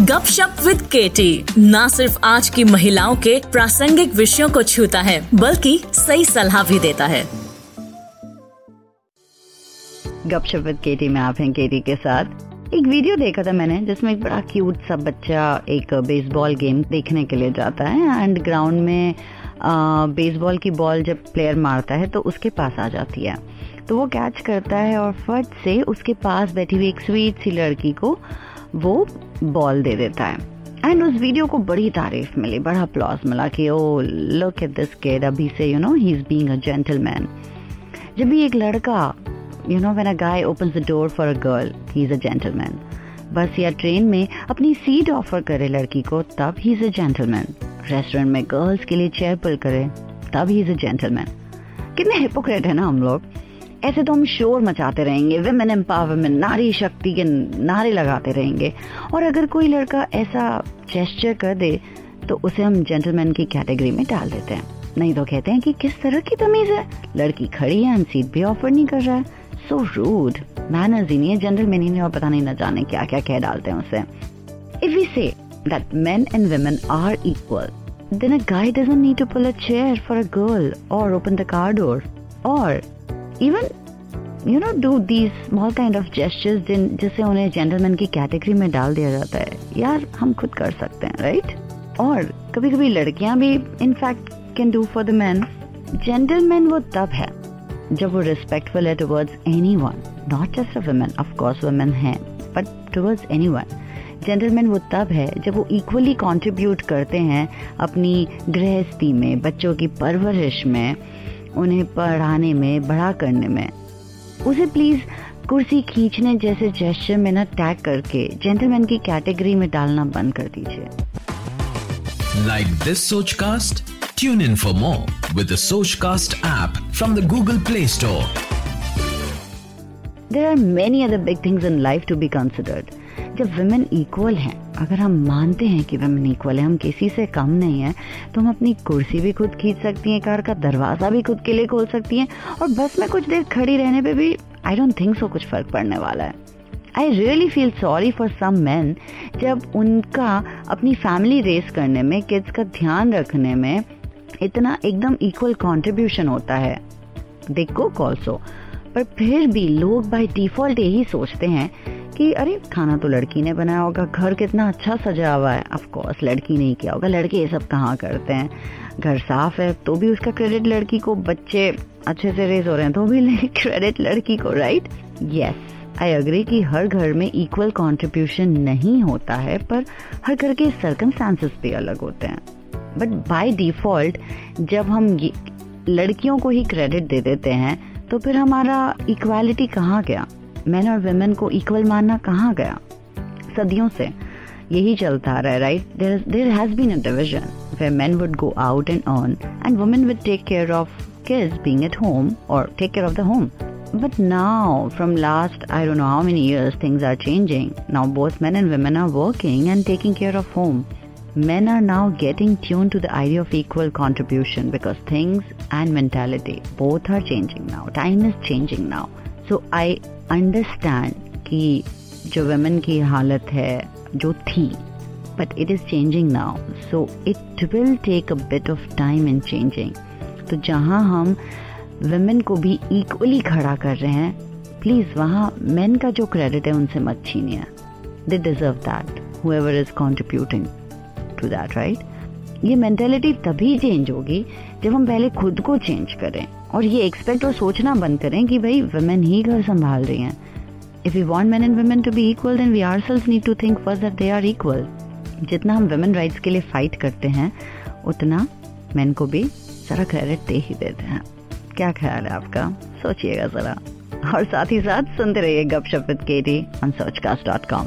गपशप विद केटी न सिर्फ़ आज की महिलाओं के प्रासंगिक विषयों को छूता है, बल्कि सही सलाह भी देता है। गपशप विद केटी में आप हैं केटी के साथ। एक वीडियो देखा था मैंने, जिसमें एक बड़ा क्यूट सा बच्चा एक बेसबॉल गेम देखने के लिए जाता है एंड ग्राउंड में बेसबॉल की बॉल जब प्लेयर मारता है तो उसके पास आ जाती है। तो वो कैच करता है और फट से उसके पास बैठी हुई एक स्वीट सी लड़की को, वो बॉल दे देता है। एंड उस वीडियो को बड़ी तारीफ़ मिली, बड़ा अप्लॉस मिला कि oh look at this kid अभी से you know he is being a gentleman जब भी एक लड़का you know when a guy opens the door for a girl he is a gentleman bus या ट्रेन में अपनी सीट ऑफ़र करे लड़की को, तब ही इज़ अ जेंटलमैन रेस्टोरेंट में गर्ल्स के लिए चेयर पुल करे, तब ही इज़ अ जेंटलमैन कितने हिपोक्रेट है ना हम लोग। ऐसे तो हम शोर मचाते रहेंगे विमेन एम्पावरमेंट नारी शक्ति के नारे लगाते रहेंगे। और अगर कोई लड़का ऐसा जेस्चर कर दे तो उसे हम जेंटलमैन की कैटेगरी में डाल देते हैं। नहीं तो कहते हैं कि किस तरह की तमीज है? लड़की खड़ी है सीट भी ऑफ़र नहीं कर रहा है। सो रूड मैनर्स ही नहीं है। जेंटलमैन ही नहीं और पता नहीं न जाने क्या क्या कह डालते हैं उसे। If we say that men and women are equal then a guy doesn't need to pull a chair for a girl or open the car door or even you know do these small kind of gestures जिन जिससे उन्हें gentleman की category में डाल दिया जाता है, यार हम खुद कर सकते हैं राइट और कभी कभी लड़कियाँ भी in fact can do for the man gentleman वो तब है, जब वो रिस्पेक्टफुल है towards anyone not just a women of course women है but towards anyone gentleman वो तब है, जब वो इक्वली कंट्रीब्यूट करते हैं अपनी गृहस्थी में, बच्चों की परवरिश में उन्हें पढ़ाने में बड़ा करने में। उसे प्लीज़ कुर्सी खींचने जैसे जेस्चर में ना टैग करके जेंटलमैन की कैटेगरी में डालना बंद कर दीजिए। Like this Soch cast tune in for more with Soch cast app from the Google Play Store there are many other big things in life to be considered जब women equal हैं, अगर हम मानते हैं कि वुमेन इक्वल है, हम किसी से कम नहीं है तो हम अपनी कुर्सी भी खुद खींच सकती हैं, कार का दरवाज़ा भी खुद के लिए खोल सकती हैं, और बस में कुछ देर खड़ी रहने पे भी आई डोंट थिंक सो कुछ फ़र्क पड़ने वाला है। I really feel sorry for some man जब उनका अपनी फैमिली रेस करने में किड्स का ध्यान रखने में इतना एकदम इक्वल कंट्रीब्यूशन होता है। दे कुक ऑल्सो पर फिर भी लोग बाय डिफ़ॉल्ट यही सोचते हैं कि, अरे, खाना तो लड़की ने बनाया होगा। घर कितना अच्छा सजा हुआ है। ऑफ़ कोर्स लड़की नहीं किया होगा। लड़के ये सब कहाँ करते हैं? घर साफ़ है तो भी उसका क्रेडिट लड़की को बच्चे अच्छे से रेज हो रहे हैं तो भी क्रेडिट लड़की को राइट यस आई अग्री कि हर घर में इक्वल कंट्रीब्यूशन नहीं होता है, पर हर घर के सर्कमस्टांसेस भी अलग होते हैं। बट बाय डिफ़ॉल्ट जब हम लड़कियों को ही क्रेडिट दे देते हैं तो फिर हमारा इक्वालिटी कहाँ गया? मैन और वेमेन को इक्वल मानना कहाँ गया सदियों से यही चलता आ रहा है right there has been a division way man would go out and earn and women would take care of kids being at home or take care of the home. But now, from last I don't know how many years, things are changing. Now both men and women are working and taking care of home. Men are now getting tuned to the idea of equal contribution because things and mentality both are changing now. Time is changing now. So I understand कि जो women की हालत है, जो थी but it is changing now so it will take a bit of time in changing तो जहाँ हम वेमेन को भी इक्वली खड़ा कर रहे हैं प्लीज़ वहाँ मेन का जो क्रेडिट है, उनसे मत छीनिए। They deserve that whoever is contributing to that right ये मेंटेलिटी तभी चेंज होगी जब हम पहले खुद को चेंज करें। और ये एक्सपेक्ट और सोचना बंद करें कि भाई वुमेन ही घर संभाल रही हैं। If you want men and women to be equal then we ourself need to think first that they are equal जितना हम वुमेन राइट्स के लिए फाइट करते हैं, उतना मैन को भी जरा क्रेडिट दे ही देते हैं। क्या ख्याल है आपका? सोचिएगा जरा। और साथ ही साथ सुनते रहिए Gupshup with KT on Searchcast dot com